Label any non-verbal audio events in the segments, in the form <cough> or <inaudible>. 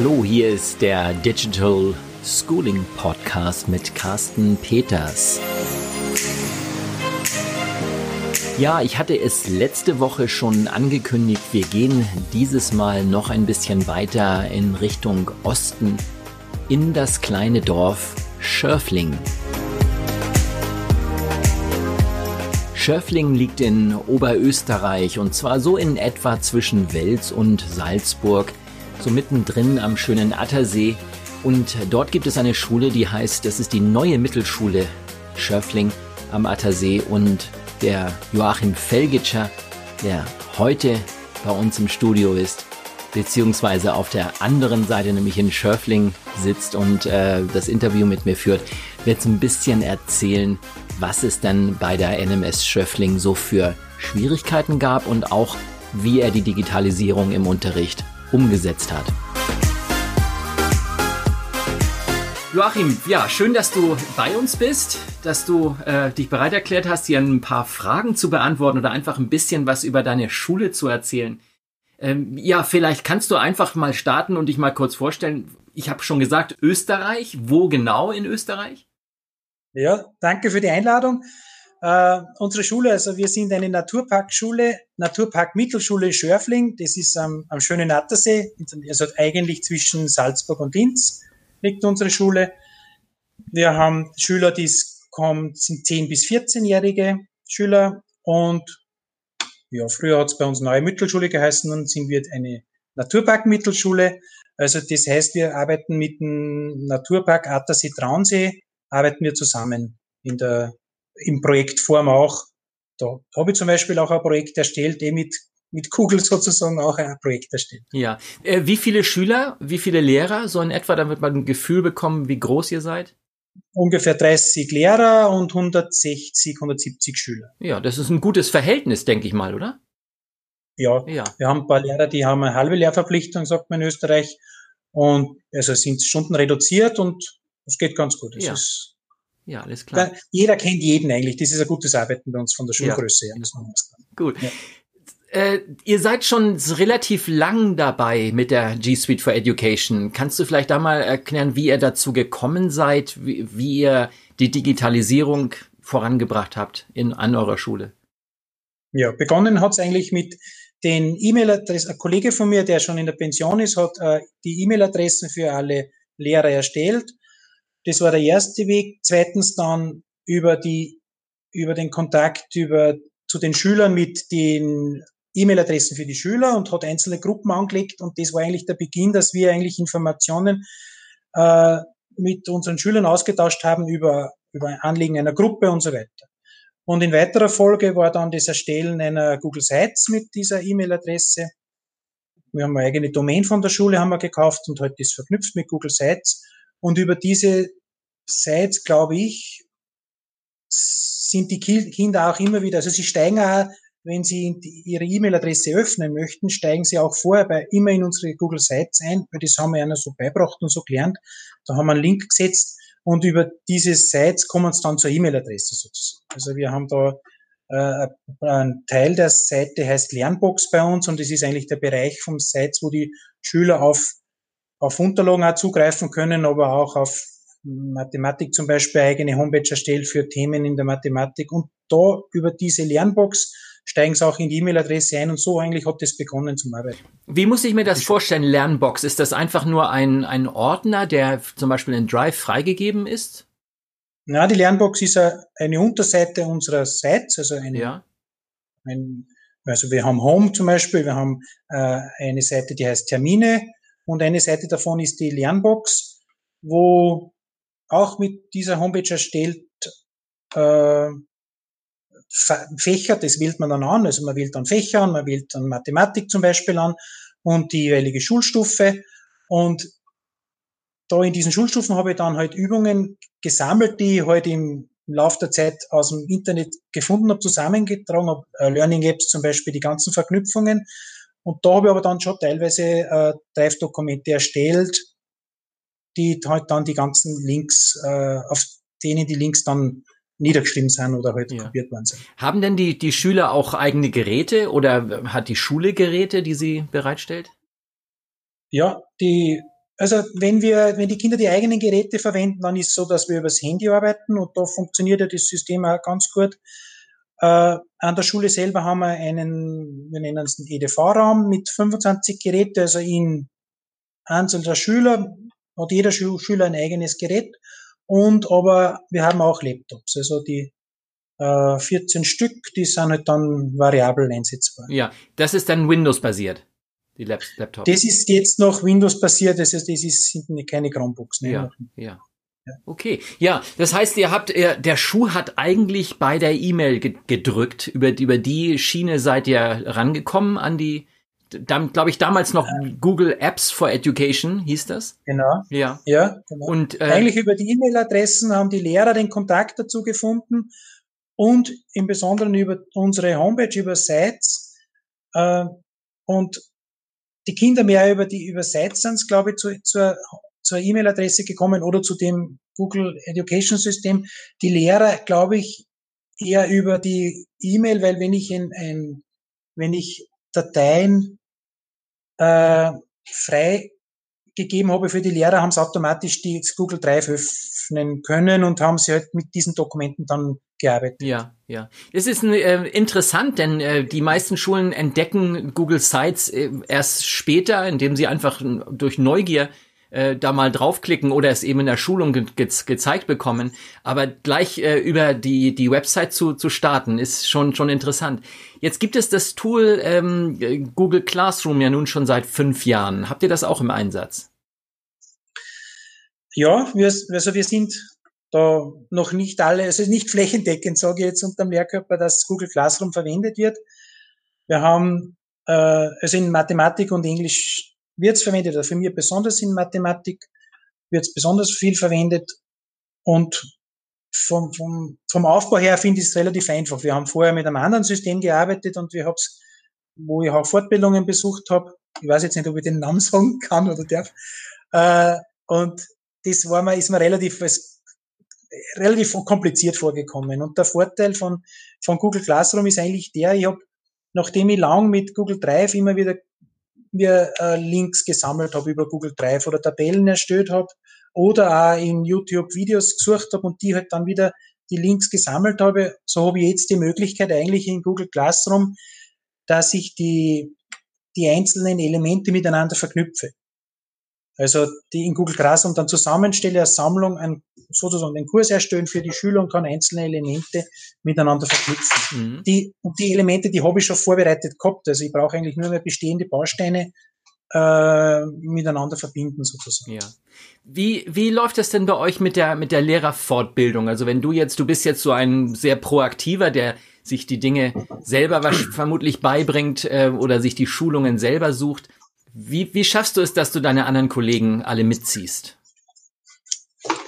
Hallo, hier ist der Digital Schooling Podcast mit Carsten Peters. Ja, ich hatte es letzte Woche schon angekündigt, wir gehen dieses Mal noch ein bisschen weiter in Richtung Osten in das kleine Dorf Schörfling. Schörfling liegt in Oberösterreich und zwar so in etwa zwischen Wels und Salzburg, so mittendrin am schönen Attersee. Und dort gibt es eine Schule, die heißt, das ist die neue Mittelschule Schörfling am Attersee und der Joachim Felgitscher, der heute bei uns im Studio ist, beziehungsweise auf der anderen Seite, nämlich in Schörfling sitzt und äh, das Interview mit mir führt, wird ein bisschen erzählen, was es dann bei der NMS Schöffling so für Schwierigkeiten gab und auch wie er die Digitalisierung im Unterricht umgesetzt hat. Joachim, ja, schön, dass du bei uns bist, dass du äh, dich bereit erklärt hast, hier ein paar Fragen zu beantworten oder einfach ein bisschen was über deine Schule zu erzählen. Ähm, ja, vielleicht kannst du einfach mal starten und dich mal kurz vorstellen. Ich habe schon gesagt, Österreich. Wo genau in Österreich? Ja, danke für die Einladung. Äh, unsere Schule, also wir sind eine Naturparkschule, Naturpark Mittelschule Schörfling. Das ist am, am schönen Attersee, also eigentlich zwischen Salzburg und Linz liegt unsere Schule. Wir haben Schüler, die kommen, sind 10 bis 14-jährige Schüler und ja, früher hat es bei uns neue Mittelschule geheißen und sind wir eine Naturpark-Mittelschule. Also das heißt, wir arbeiten mit dem Naturpark Attersee Traunsee arbeiten wir zusammen in der, im Projektform auch. Da habe ich zum Beispiel auch ein Projekt erstellt, eh mit, mit Google <laughs> sozusagen auch ein Projekt erstellt. Ja. Äh, wie viele Schüler, wie viele Lehrer, so in etwa, damit man ein Gefühl bekommen, wie groß ihr seid? Ungefähr 30 Lehrer und 160, 170 Schüler. Ja, das ist ein gutes Verhältnis, denke ich mal, oder? Ja, ja. Wir haben ein paar Lehrer, die haben eine halbe Lehrverpflichtung, sagt man in Österreich. Und also sind Stunden reduziert und das geht ganz gut. Das ja. Ist, ja, alles klar. jeder kennt jeden eigentlich. Das ist ein gutes Arbeiten bei uns von der Schulgröße her. Ja. Gut. Ja. Äh, ihr seid schon relativ lang dabei mit der G Suite for Education. Kannst du vielleicht da mal erklären, wie ihr dazu gekommen seid, wie, wie ihr die Digitalisierung vorangebracht habt in, an eurer Schule? Ja, begonnen hat es eigentlich mit den E-Mail-Adressen. Ein Kollege von mir, der schon in der Pension ist, hat äh, die E-Mail-Adressen für alle Lehrer erstellt das war der erste Weg. Zweitens dann über die, über den Kontakt über, zu den Schülern mit den E-Mail-Adressen für die Schüler und hat einzelne Gruppen angelegt und das war eigentlich der Beginn, dass wir eigentlich Informationen äh, mit unseren Schülern ausgetauscht haben über, über Anliegen einer Gruppe und so weiter. Und in weiterer Folge war dann das Erstellen einer Google Sites mit dieser E-Mail-Adresse. Wir haben eine eigene Domain von der Schule haben wir gekauft und heute halt das verknüpft mit Google Sites. Und über diese Sites, glaube ich, sind die Kinder auch immer wieder, also sie steigen auch, wenn sie ihre E-Mail-Adresse öffnen möchten, steigen sie auch vorher bei, immer in unsere Google Sites ein, weil das haben wir einer so beibracht und so gelernt. Da haben wir einen Link gesetzt und über diese Sites kommen sie dann zur E-Mail-Adresse sozusagen. Also wir haben da äh, ein Teil der Seite heißt Lernbox bei uns und das ist eigentlich der Bereich vom Sites, wo die Schüler auf auf Unterlagen auch zugreifen können, aber auch auf Mathematik zum Beispiel eigene Homepage erstellt für Themen in der Mathematik. Und da über diese Lernbox steigen sie auch in die E-Mail-Adresse ein und so eigentlich hat das begonnen zum Arbeiten. Wie muss ich mir das vorstellen, Lernbox? Ist das einfach nur ein, ein Ordner, der zum Beispiel in Drive freigegeben ist? Na, die Lernbox ist eine Unterseite unserer Sites, also eine, ja. ein, also wir haben Home zum Beispiel, wir haben äh, eine Seite, die heißt Termine, und eine Seite davon ist die Lernbox, wo auch mit dieser Homepage erstellt äh, Fächer, das wählt man dann an, also man wählt dann Fächer an, man wählt dann Mathematik zum Beispiel an und die jeweilige Schulstufe. Und da in diesen Schulstufen habe ich dann halt Übungen gesammelt, die ich halt im, Laufe der Zeit aus dem Internet gefunden habe, zusammengetragen habe, äh, Learning Apps zum Beispiel, die ganzen Verknüpfungen. Und da habe ich aber dann schon teilweise äh, Drive-Dokumente erstellt, die halt dann die ganzen Links, äh, auf denen die Links dann niedergeschrieben sind oder halt ja. kopiert worden sind. Haben denn die, die Schüler auch eigene Geräte oder hat die Schule Geräte, die sie bereitstellt? Ja, die, also wenn wir, wenn die Kinder die eigenen Geräte verwenden, dann ist es so, dass wir übers Handy arbeiten und da funktioniert ja das System auch ganz gut. Äh, an der Schule selber haben wir einen, wir nennen es einen EDV-Raum mit 25 Geräten, also in einzelner Schüler hat jeder Schüler ein eigenes Gerät und aber wir haben auch Laptops, also die äh, 14 Stück, die sind halt dann variabel einsetzbar. Ja, das ist dann Windows-basiert, die Laptops. Das ist jetzt noch Windows-basiert, das, ist, das ist, sind keine Chromebooks. Ne? Ja, ja. Okay, ja, das heißt, ihr habt, der Schuh hat eigentlich bei der E-Mail gedrückt. Über, über die Schiene seid ihr rangekommen an die, glaube ich, damals noch. Google Apps for Education hieß das. Genau. Ja. Ja, genau. Und, äh, Eigentlich über die E-Mail-Adressen haben die Lehrer den Kontakt dazu gefunden und im Besonderen über unsere Homepage, über Sites. Äh, und die Kinder mehr über die über Sites sind, glaube ich, zu, zur zur E-Mail-Adresse gekommen oder zu dem Google Education System. Die Lehrer, glaube ich, eher über die E-Mail, weil wenn ich ein, ein wenn ich Dateien äh, frei gegeben habe für die Lehrer, haben sie automatisch die Google Drive öffnen können und haben sie halt mit diesen Dokumenten dann gearbeitet. Ja, ja. Es ist äh, interessant, denn äh, die meisten Schulen entdecken Google Sites äh, erst später, indem sie einfach durch Neugier äh, da mal draufklicken oder es eben in der Schulung ge ge gezeigt bekommen. Aber gleich äh, über die, die Website zu, zu starten, ist schon, schon interessant. Jetzt gibt es das Tool ähm, Google Classroom ja nun schon seit fünf Jahren. Habt ihr das auch im Einsatz? Ja, wir, also wir sind da noch nicht alle, also nicht flächendeckend, sage ich jetzt unterm Lehrkörper, dass Google Classroom verwendet wird. Wir haben äh, also in Mathematik und Englisch wird es verwendet, oder für mich besonders in Mathematik wird es besonders viel verwendet und vom, vom, vom Aufbau her finde ich es relativ einfach. Wir haben vorher mit einem anderen System gearbeitet und wir haben es, wo ich auch Fortbildungen besucht habe, ich weiß jetzt nicht, ob ich den Namen sagen kann oder darf, äh, und das war mir, ist mir relativ, relativ kompliziert vorgekommen. Und der Vorteil von, von Google Classroom ist eigentlich der, ich habe, nachdem ich lang mit Google Drive immer wieder mir äh, Links gesammelt habe über Google Drive oder Tabellen erstellt habe oder auch in YouTube Videos gesucht habe und die halt dann wieder die Links gesammelt habe, so habe ich jetzt die Möglichkeit eigentlich in Google Classroom, dass ich die, die einzelnen Elemente miteinander verknüpfe. Also die in Google Classroom dann zusammenstelle, eine Sammlung, ein, sozusagen den Kurs erstellen für die Schüler und kann einzelne Elemente miteinander verknüpfen. Mhm. Die, und die Elemente, die habe ich schon vorbereitet gehabt. Also ich brauche eigentlich nur mehr bestehende Bausteine äh, miteinander verbinden sozusagen. Ja. Wie, wie läuft das denn bei euch mit der, mit der Lehrerfortbildung? Also wenn du jetzt, du bist jetzt so ein sehr proaktiver, der sich die Dinge selber vermutlich beibringt äh, oder sich die Schulungen selber sucht. Wie, wie schaffst du es, dass du deine anderen Kollegen alle mitziehst?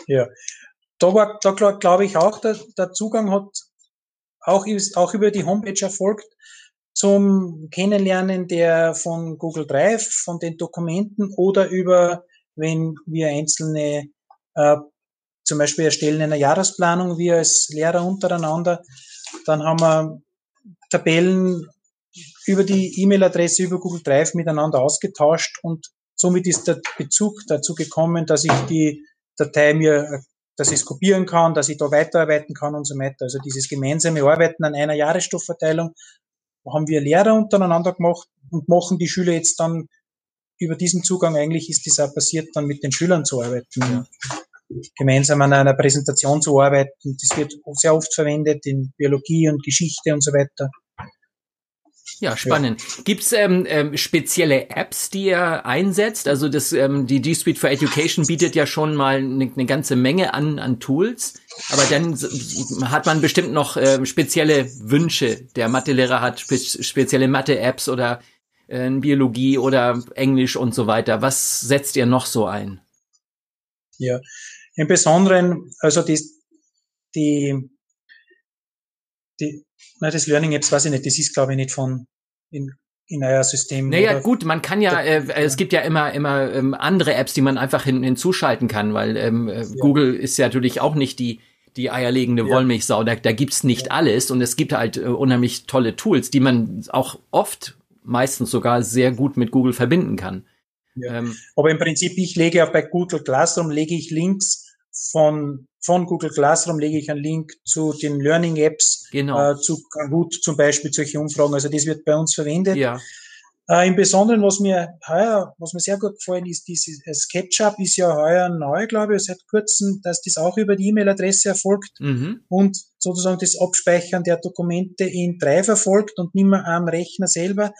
Ja, da, da glaube ich auch, der, der Zugang hat auch, ist, auch über die Homepage erfolgt zum Kennenlernen der von Google Drive, von den Dokumenten oder über, wenn wir einzelne, äh, zum Beispiel erstellen einer Jahresplanung, wir als Lehrer untereinander, dann haben wir Tabellen über die E-Mail-Adresse, über Google Drive miteinander ausgetauscht und somit ist der Bezug dazu gekommen, dass ich die Datei mir, dass ich es kopieren kann, dass ich da weiterarbeiten kann und so weiter. Also dieses gemeinsame Arbeiten an einer Jahresstoffverteilung haben wir Lehrer untereinander gemacht und machen die Schüler jetzt dann über diesen Zugang eigentlich ist das auch passiert, dann mit den Schülern zu arbeiten. Ja. Gemeinsam an einer Präsentation zu arbeiten. Das wird sehr oft verwendet in Biologie und Geschichte und so weiter. Ja, spannend. Ja. Gibt's ähm, ähm, spezielle Apps, die ihr einsetzt? Also das, ähm, die G Suite for Education bietet ja schon mal eine ne ganze Menge an, an Tools, aber dann hat man bestimmt noch ähm, spezielle Wünsche. Der Mathelehrer hat spe spezielle Mathe-Apps oder äh, Biologie oder Englisch und so weiter. Was setzt ihr noch so ein? Ja, im Besonderen, also die, die, die na, das Learning Apps weiß ich nicht, das ist glaube ich nicht von in, in euer System. Naja, gut, man kann ja, äh, es gibt ja immer immer ähm, andere Apps, die man einfach hin, hinzuschalten kann, weil ähm, äh, ja. Google ist ja natürlich auch nicht die die eierlegende ja. Wollmilchsau. Da, da gibt's nicht ja. alles und es gibt halt äh, unheimlich tolle Tools, die man auch oft, meistens sogar sehr gut mit Google verbinden kann. Ja. Ähm, Aber im Prinzip, ich lege auch bei Google Classroom, lege ich Links von, von Google Classroom, lege ich einen Link zu den Learning Apps, genau. äh, zu Kahoot zum Beispiel, solche Umfragen. Also das wird bei uns verwendet. Ja. Äh, Im Besonderen, was mir heuer, was mir sehr gut gefallen ist, dieses äh, SketchUp ist ja heuer neu, glaube ich, seit kurzem, dass das auch über die E-Mail-Adresse erfolgt mhm. und sozusagen das Abspeichern der Dokumente in Drive erfolgt und nicht mehr am Rechner selber.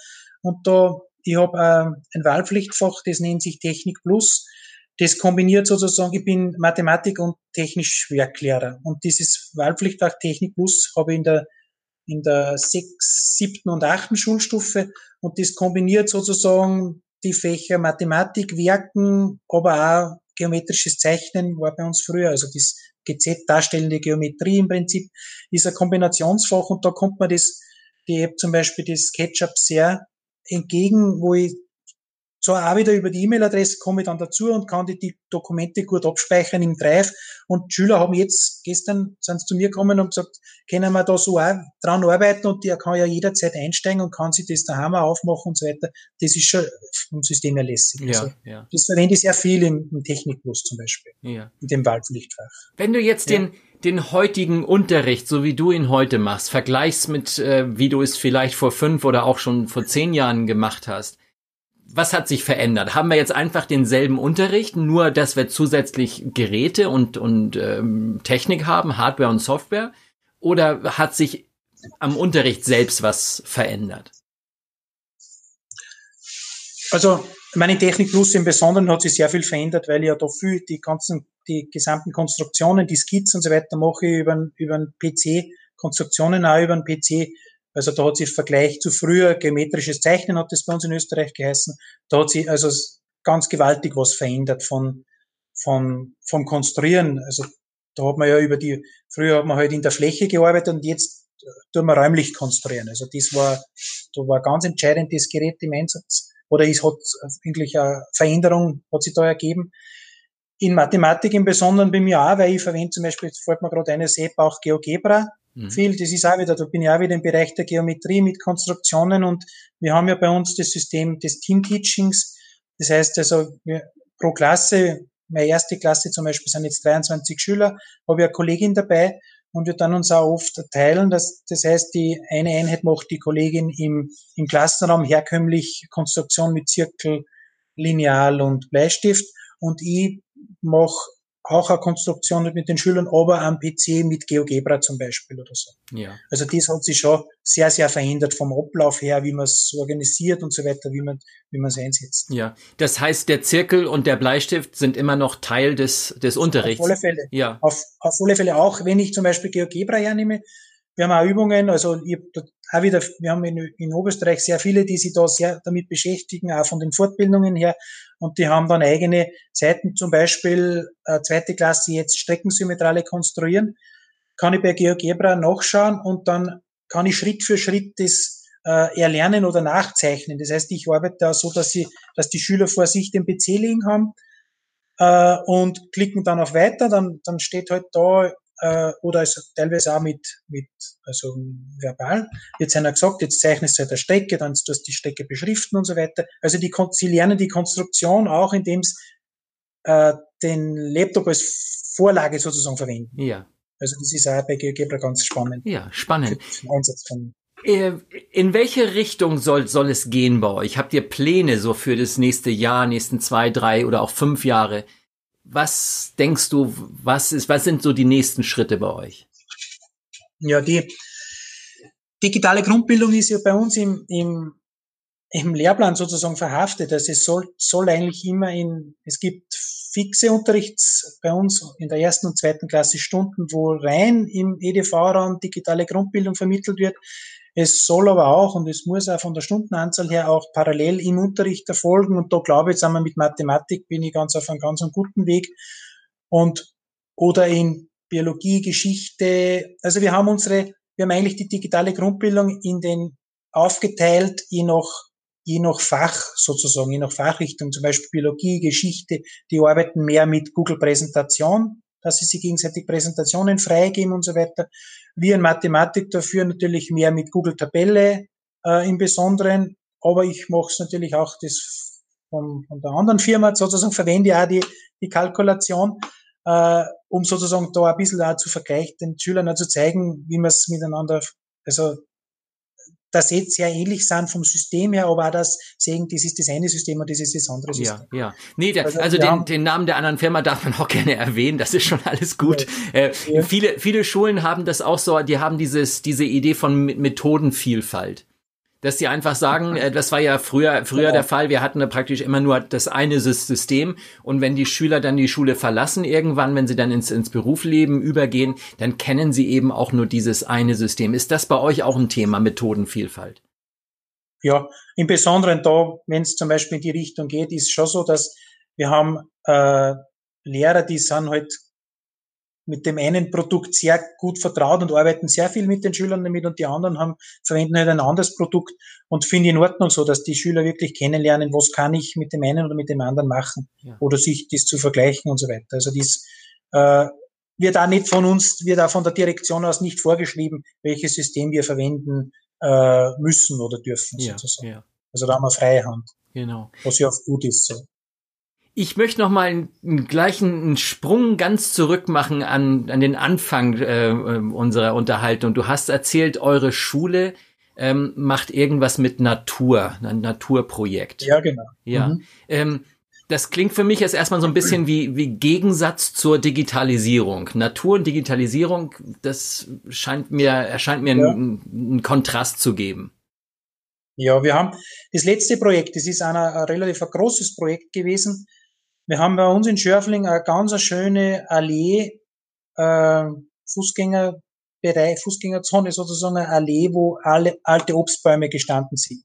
Und da, ich habe äh, ein Wahlpflichtfach, das nennt sich Technik Plus. Das kombiniert sozusagen, ich bin Mathematik und technisch Werklehrer. Und dieses Wahlpflichtfach Technik Plus habe ich in der in der sechs, siebten und achten Schulstufe. Und das kombiniert sozusagen die Fächer Mathematik, Werken, aber auch geometrisches Zeichnen war bei uns früher, also das GZ darstellende Geometrie im Prinzip ist ein Kombinationsfach. Und da kommt man das, die App zum Beispiel das SketchUp sehr entgegen, wo ich so auch wieder über die E-Mail-Adresse komme ich dann dazu und kann die, die, Dokumente gut abspeichern im Drive. Und Schüler haben jetzt, gestern sind sie zu mir gekommen und gesagt, können wir da so auch dran arbeiten und der kann ja jederzeit einsteigen und kann sich das daheim aufmachen und so weiter. Das ist schon vom System erlässig. Ja, also, ja. Das verwende ich sehr viel im, im Technikplus zum Beispiel. Ja. In dem Wahlpflichtfach. Wenn du jetzt ja. den, den heutigen Unterricht, so wie du ihn heute machst, vergleichst mit, äh, wie du es vielleicht vor fünf oder auch schon vor zehn Jahren gemacht hast, was hat sich verändert? Haben wir jetzt einfach denselben Unterricht, nur dass wir zusätzlich Geräte und, und ähm, Technik haben, Hardware und Software? Oder hat sich am Unterricht selbst was verändert? Also meine Technik Plus im Besonderen hat sich sehr viel verändert, weil ich ja da viel die ganzen, die gesamten Konstruktionen, die Skizzen und so weiter mache ich über, über einen PC, Konstruktionen auch über einen PC also da hat sich Vergleich zu früher geometrisches Zeichnen hat das bei uns in Österreich geheißen. Da hat sich also ganz gewaltig was verändert von, von, vom Konstruieren. Also da hat man ja über die, früher hat man halt in der Fläche gearbeitet und jetzt tun wir räumlich konstruieren. Also das war, da war ganz entscheidend das Gerät im Einsatz. Oder es hat eigentlich eine Veränderung hat sich da ergeben. In Mathematik im Besonderen bei mir auch, weil ich verwende zum Beispiel, fällt mir gerade eine SEP auch GeoGebra mhm. viel. Das ist auch wieder, da bin ich auch wieder im Bereich der Geometrie mit Konstruktionen und wir haben ja bei uns das System des Team-Teachings. Das heißt also, wir, pro Klasse, meine erste Klasse zum Beispiel sind jetzt 23 Schüler, habe ich eine Kollegin dabei und wir dann uns auch oft teilen. Das, das heißt, die eine Einheit macht die Kollegin im, im Klassenraum herkömmlich Konstruktion mit Zirkel, Lineal und Bleistift und ich mache auch eine Konstruktion mit den Schülern, aber am PC mit GeoGebra zum Beispiel oder so. Ja. Also das hat sich schon sehr, sehr verändert vom Ablauf her, wie man es organisiert und so weiter, wie man wie man es einsetzt. Ja, das heißt, der Zirkel und der Bleistift sind immer noch Teil des, des Unterrichts. Auf alle Fälle. Ja. Auf, auf alle Fälle auch, wenn ich zum Beispiel GeoGebra hernehme, wir haben auch Übungen, also ich auch wieder, wir haben in, in Oberösterreich sehr viele, die sich da sehr damit beschäftigen, auch von den Fortbildungen her. Und die haben dann eigene Seiten, zum Beispiel äh, zweite Klasse jetzt Streckensymmetrale konstruieren. Kann ich bei GeoGebra nachschauen und dann kann ich Schritt für Schritt das äh, erlernen oder nachzeichnen. Das heißt, ich arbeite da so, dass sie, dass die Schüler vor sich den PC liegen haben äh, und klicken dann auf Weiter. Dann, dann steht halt da äh, oder also teilweise auch mit, mit also verbal. Jetzt einer gesagt, jetzt zeichnest du halt eine Strecke, dann tust du die Strecke beschriften und so weiter. Also die, sie lernen die Konstruktion auch, indem sie äh, den Laptop als Vorlage sozusagen verwenden. Ja. Also das ist auch bei GeoGebra ganz spannend. Ja, spannend. Äh, in welche Richtung soll, soll es gehen bei euch? Habt ihr Pläne so für das nächste Jahr, nächsten zwei, drei oder auch fünf Jahre? Was denkst du, was ist, was sind so die nächsten Schritte bei euch? Ja, die digitale Grundbildung ist ja bei uns im, im, im Lehrplan sozusagen verhaftet. Also es soll, soll eigentlich immer in, es gibt fixe Unterrichts bei uns in der ersten und zweiten Klasse Stunden, wo rein im EDV-Raum digitale Grundbildung vermittelt wird. Es soll aber auch und es muss auch von der Stundenanzahl her auch parallel im Unterricht erfolgen. Und da glaube ich, jetzt einmal mit Mathematik bin ich ganz auf einem ganz guten Weg. Und, oder in Biologie, Geschichte. Also wir haben unsere, wir haben eigentlich die digitale Grundbildung in den aufgeteilt, je nach, je nach Fach sozusagen, je nach Fachrichtung, zum Beispiel Biologie, Geschichte, die arbeiten mehr mit Google Präsentation dass sie sich gegenseitig Präsentationen freigeben und so weiter. Wir in Mathematik dafür natürlich mehr mit Google Tabelle äh, im Besonderen, aber ich mache es natürlich auch das von, von der anderen Firma sozusagen verwende auch die, die Kalkulation, äh, um sozusagen da ein bisschen auch zu vergleichen, den Schülern auch zu zeigen, wie man es miteinander, also dass sie sehr ähnlich sind vom System her, aber auch das sehen, das ist das eine System und das ist das andere System. Ja, ja. Nee, der, also, also den, den Namen der anderen Firma darf man auch <laughs> gerne erwähnen, das ist schon alles gut. Ja. Äh, ja. Viele, viele Schulen haben das auch so, die haben dieses, diese Idee von Methodenvielfalt dass die einfach sagen, äh, das war ja früher früher der Fall, wir hatten da praktisch immer nur das eine System und wenn die Schüler dann die Schule verlassen irgendwann, wenn sie dann ins, ins Berufsleben übergehen, dann kennen sie eben auch nur dieses eine System. Ist das bei euch auch ein Thema, Methodenvielfalt? Ja, im Besonderen da, wenn es zum Beispiel in die Richtung geht, ist schon so, dass wir haben äh, Lehrer, die sind halt mit dem einen Produkt sehr gut vertraut und arbeiten sehr viel mit den Schülern damit und die anderen haben, verwenden halt ein anderes Produkt und finde in Ordnung so, dass die Schüler wirklich kennenlernen, was kann ich mit dem einen oder mit dem anderen machen ja. oder sich das zu vergleichen und so weiter. Also dies äh, wird auch nicht von uns, wird auch von der Direktion aus nicht vorgeschrieben, welches System wir verwenden äh, müssen oder dürfen ja, sozusagen. Ja. Also da haben wir freie Hand. Genau. Was ja auch gut ist. So. Ich möchte noch mal einen, einen gleichen Sprung ganz zurück machen an, an den Anfang äh, unserer Unterhaltung. Du hast erzählt, eure Schule ähm, macht irgendwas mit Natur, ein Naturprojekt. Ja, genau. Ja. Mhm. Ähm, das klingt für mich jetzt erstmal so ein bisschen wie, wie Gegensatz zur Digitalisierung. Natur und Digitalisierung, das scheint mir, erscheint mir ja. ein, ein Kontrast zu geben. Ja, wir haben das letzte Projekt, das ist ein, ein relativ großes Projekt gewesen. Wir haben bei uns in Schörfling eine ganz schöne Allee, äh, Fußgängerbereich, Fußgängerzone sozusagen, eine Allee, wo alle alte Obstbäume gestanden sind.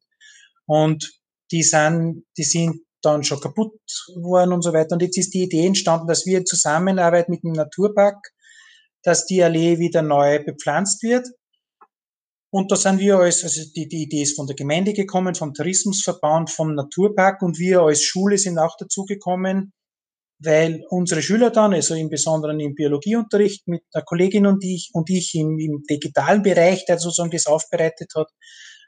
Und die sind, die sind dann schon kaputt worden und so weiter. Und jetzt ist die Idee entstanden, dass wir in Zusammenarbeit mit dem Naturpark, dass die Allee wieder neu bepflanzt wird. Und da sind wir als, also die, die Idee ist von der Gemeinde gekommen, vom Tourismusverband, vom Naturpark und wir als Schule sind auch dazugekommen, weil unsere Schüler dann, also im Besonderen im Biologieunterricht mit der Kollegin und ich und ich im, im digitalen Bereich, der sozusagen das aufbereitet hat,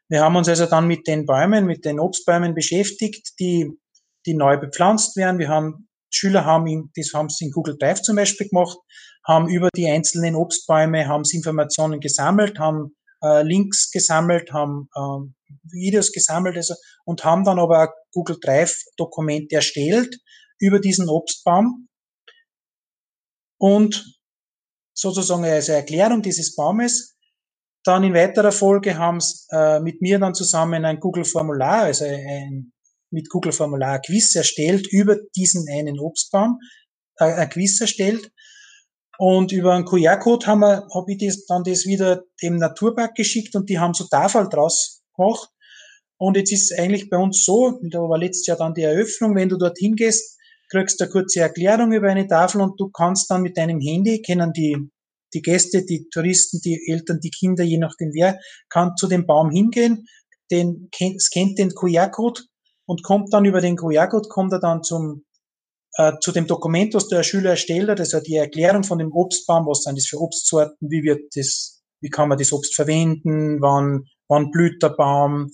wir haben uns also dann mit den Bäumen, mit den Obstbäumen beschäftigt, die, die neu bepflanzt werden. Wir haben, Schüler haben, in, das haben sie in Google Drive zum Beispiel gemacht, haben über die einzelnen Obstbäume, haben sie Informationen gesammelt, haben äh, Links gesammelt, haben äh, Videos gesammelt also, und haben dann aber ein Google Drive Dokument erstellt, über diesen Obstbaum und sozusagen als Erklärung dieses Baumes. Dann in weiterer Folge haben sie äh, mit mir dann zusammen ein Google-Formular, also ein, mit Google-Formular Quiz erstellt über diesen einen Obstbaum, äh, ein Quiz erstellt. Und über einen QR-Code haben wir, habe ich das, dann das wieder dem Naturpark geschickt und die haben so Tafel draus gemacht. Und jetzt ist eigentlich bei uns so, da war letztes Jahr dann die Eröffnung, wenn du dorthin gehst, kriegst eine kurze Erklärung über eine Tafel und du kannst dann mit deinem Handy, kennen die, die Gäste, die Touristen, die Eltern, die Kinder, je nachdem wer, kann zu dem Baum hingehen, den, scannt den QR-Code und kommt dann über den QR-Code, kommt er dann zum, zu dem Dokument, was der Schüler erstellt hat, also die Erklärung von dem Obstbaum, was sind das für Obstsorten, wie wird das, wie kann man das Obst verwenden, wann, wann blüht der Baum,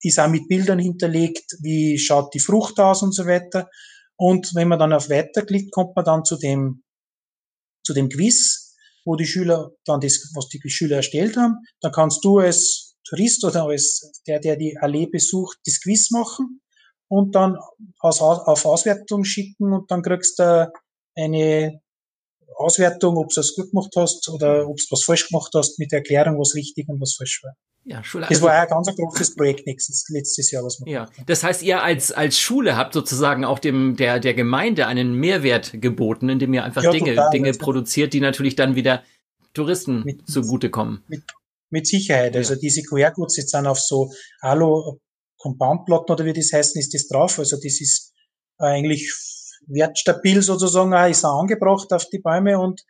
ist auch mit Bildern hinterlegt, wie schaut die Frucht aus und so weiter. Und wenn man dann auf Weiter klickt, kommt man dann zu dem, zu dem Quiz, wo die Schüler dann das, was die Schüler erstellt haben. Dann kannst du als Tourist oder als der, der die Allee besucht, das Quiz machen und dann auf Auswertung schicken und dann kriegst du eine Auswertung, ob du es gut gemacht hast oder ob du was falsch gemacht hast, mit der Erklärung, was richtig und was falsch war. Ja, Schule. Das war ein ganz großes Projekt nächstes, letztes Jahr, was wir Ja, das heißt, ihr als, als Schule habt sozusagen auch dem, der, der Gemeinde einen Mehrwert geboten, indem ihr einfach ja, Dinge, total, Dinge produziert, die natürlich dann wieder Touristen mit, zugutekommen. Mit, mit Sicherheit. Also ja. Also diese QR-Codes jetzt sind auf so Alu Compound-Platten oder wie das heißen, ist das drauf. Also das ist eigentlich wertstabil sozusagen, auch ist auch angebracht auf die Bäume und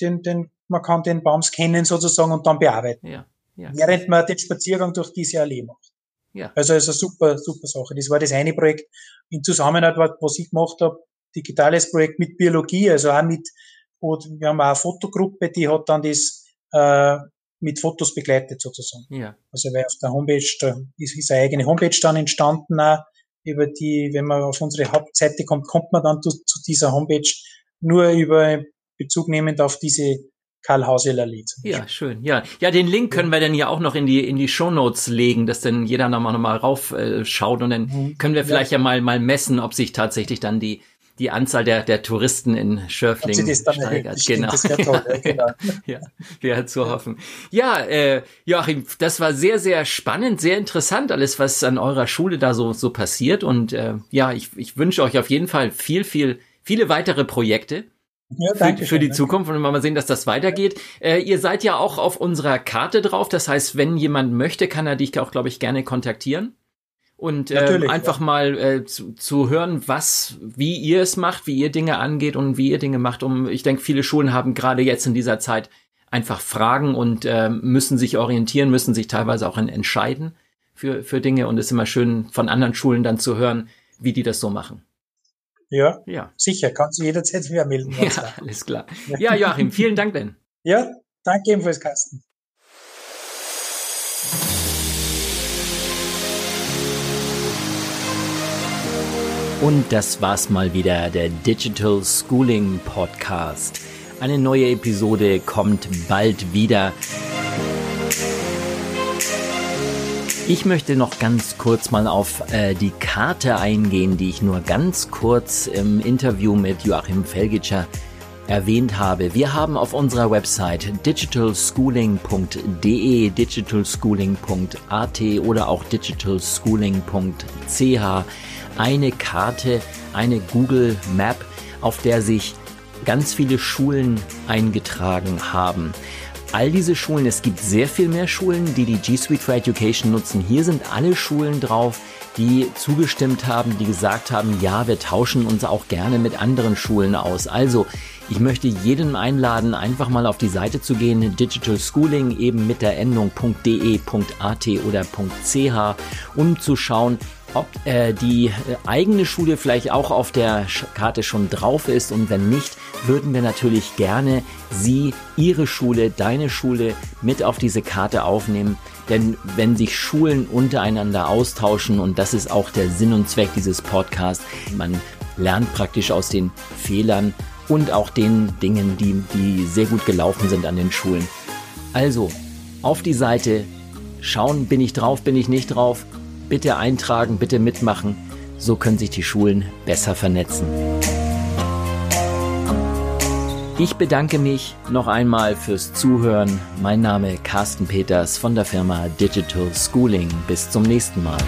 den, den, man kann den Baum scannen sozusagen und dann bearbeiten. Ja. Ja. Während man den Spaziergang durch diese Allee macht. Ja. Also ist eine super, super Sache. Das war das eine Projekt in Zusammenarbeit, was ich gemacht habe, digitales Projekt mit Biologie, also auch mit, wir haben auch eine Fotogruppe, die hat dann das äh, mit Fotos begleitet sozusagen. Ja. Also weil auf der Homepage, da ist, ist eine eigene Homepage dann entstanden auch, über die, wenn man auf unsere Hauptseite kommt, kommt man dann zu, zu dieser Homepage nur über Bezug nehmend auf diese Karl Hauseler Lied. Ja, schön. Ja, ja, den Link können wir dann ja auch noch in die in die Show Notes legen, dass dann jeder nochmal noch mal rauf äh, schaut und dann mhm. können wir vielleicht ja. ja mal mal messen, ob sich tatsächlich dann die die Anzahl der, der Touristen in Schörfling steigert. Genau. Toll, ja, <laughs> genau. ja, wäre zu hoffen. Ja, äh, Joachim, das war sehr, sehr spannend, sehr interessant, alles, was an eurer Schule da so, so passiert. Und äh, ja, ich, ich wünsche euch auf jeden Fall viel, viel, viele weitere Projekte. Ja, danke für, für die Zukunft und mal sehen, dass das weitergeht. Äh, ihr seid ja auch auf unserer Karte drauf. Das heißt, wenn jemand möchte, kann er dich auch, glaube ich, gerne kontaktieren und äh, einfach ja. mal äh, zu, zu hören, was, wie ihr es macht, wie ihr Dinge angeht und wie ihr Dinge macht. Um, ich denke, viele Schulen haben gerade jetzt in dieser Zeit einfach Fragen und äh, müssen sich orientieren, müssen sich teilweise auch entscheiden für für Dinge und es ist immer schön von anderen Schulen dann zu hören, wie die das so machen. Ja, ja. sicher, kannst du jederzeit mehr melden. Ja, alles klar. Ja, Joachim, vielen Dank denn. Ja, danke ebenfalls, Carsten. Und das war's mal wieder, der Digital Schooling Podcast. Eine neue Episode kommt bald wieder. Ich möchte noch ganz kurz mal auf äh, die Karte eingehen, die ich nur ganz kurz im Interview mit Joachim Felgitscher erwähnt habe. Wir haben auf unserer Website digitalschooling.de, digitalschooling.at oder auch digitalschooling.ch eine Karte, eine Google Map, auf der sich ganz viele Schulen eingetragen haben. All diese Schulen, es gibt sehr viel mehr Schulen, die die G Suite for Education nutzen. Hier sind alle Schulen drauf, die zugestimmt haben, die gesagt haben, ja, wir tauschen uns auch gerne mit anderen Schulen aus. Also, ich möchte jeden einladen, einfach mal auf die Seite zu gehen, Digital Schooling eben mit der Endung .de.at oder .ch, um zu schauen, ob äh, die äh, eigene Schule vielleicht auch auf der Karte schon drauf ist und wenn nicht, würden wir natürlich gerne Sie, Ihre Schule, deine Schule mit auf diese Karte aufnehmen. Denn wenn sich Schulen untereinander austauschen, und das ist auch der Sinn und Zweck dieses Podcasts, man lernt praktisch aus den Fehlern und auch den Dingen, die, die sehr gut gelaufen sind an den Schulen. Also, auf die Seite schauen, bin ich drauf, bin ich nicht drauf Bitte eintragen, bitte mitmachen. So können sich die Schulen besser vernetzen. Ich bedanke mich noch einmal fürs Zuhören. Mein Name Carsten Peters von der Firma Digital Schooling. Bis zum nächsten Mal.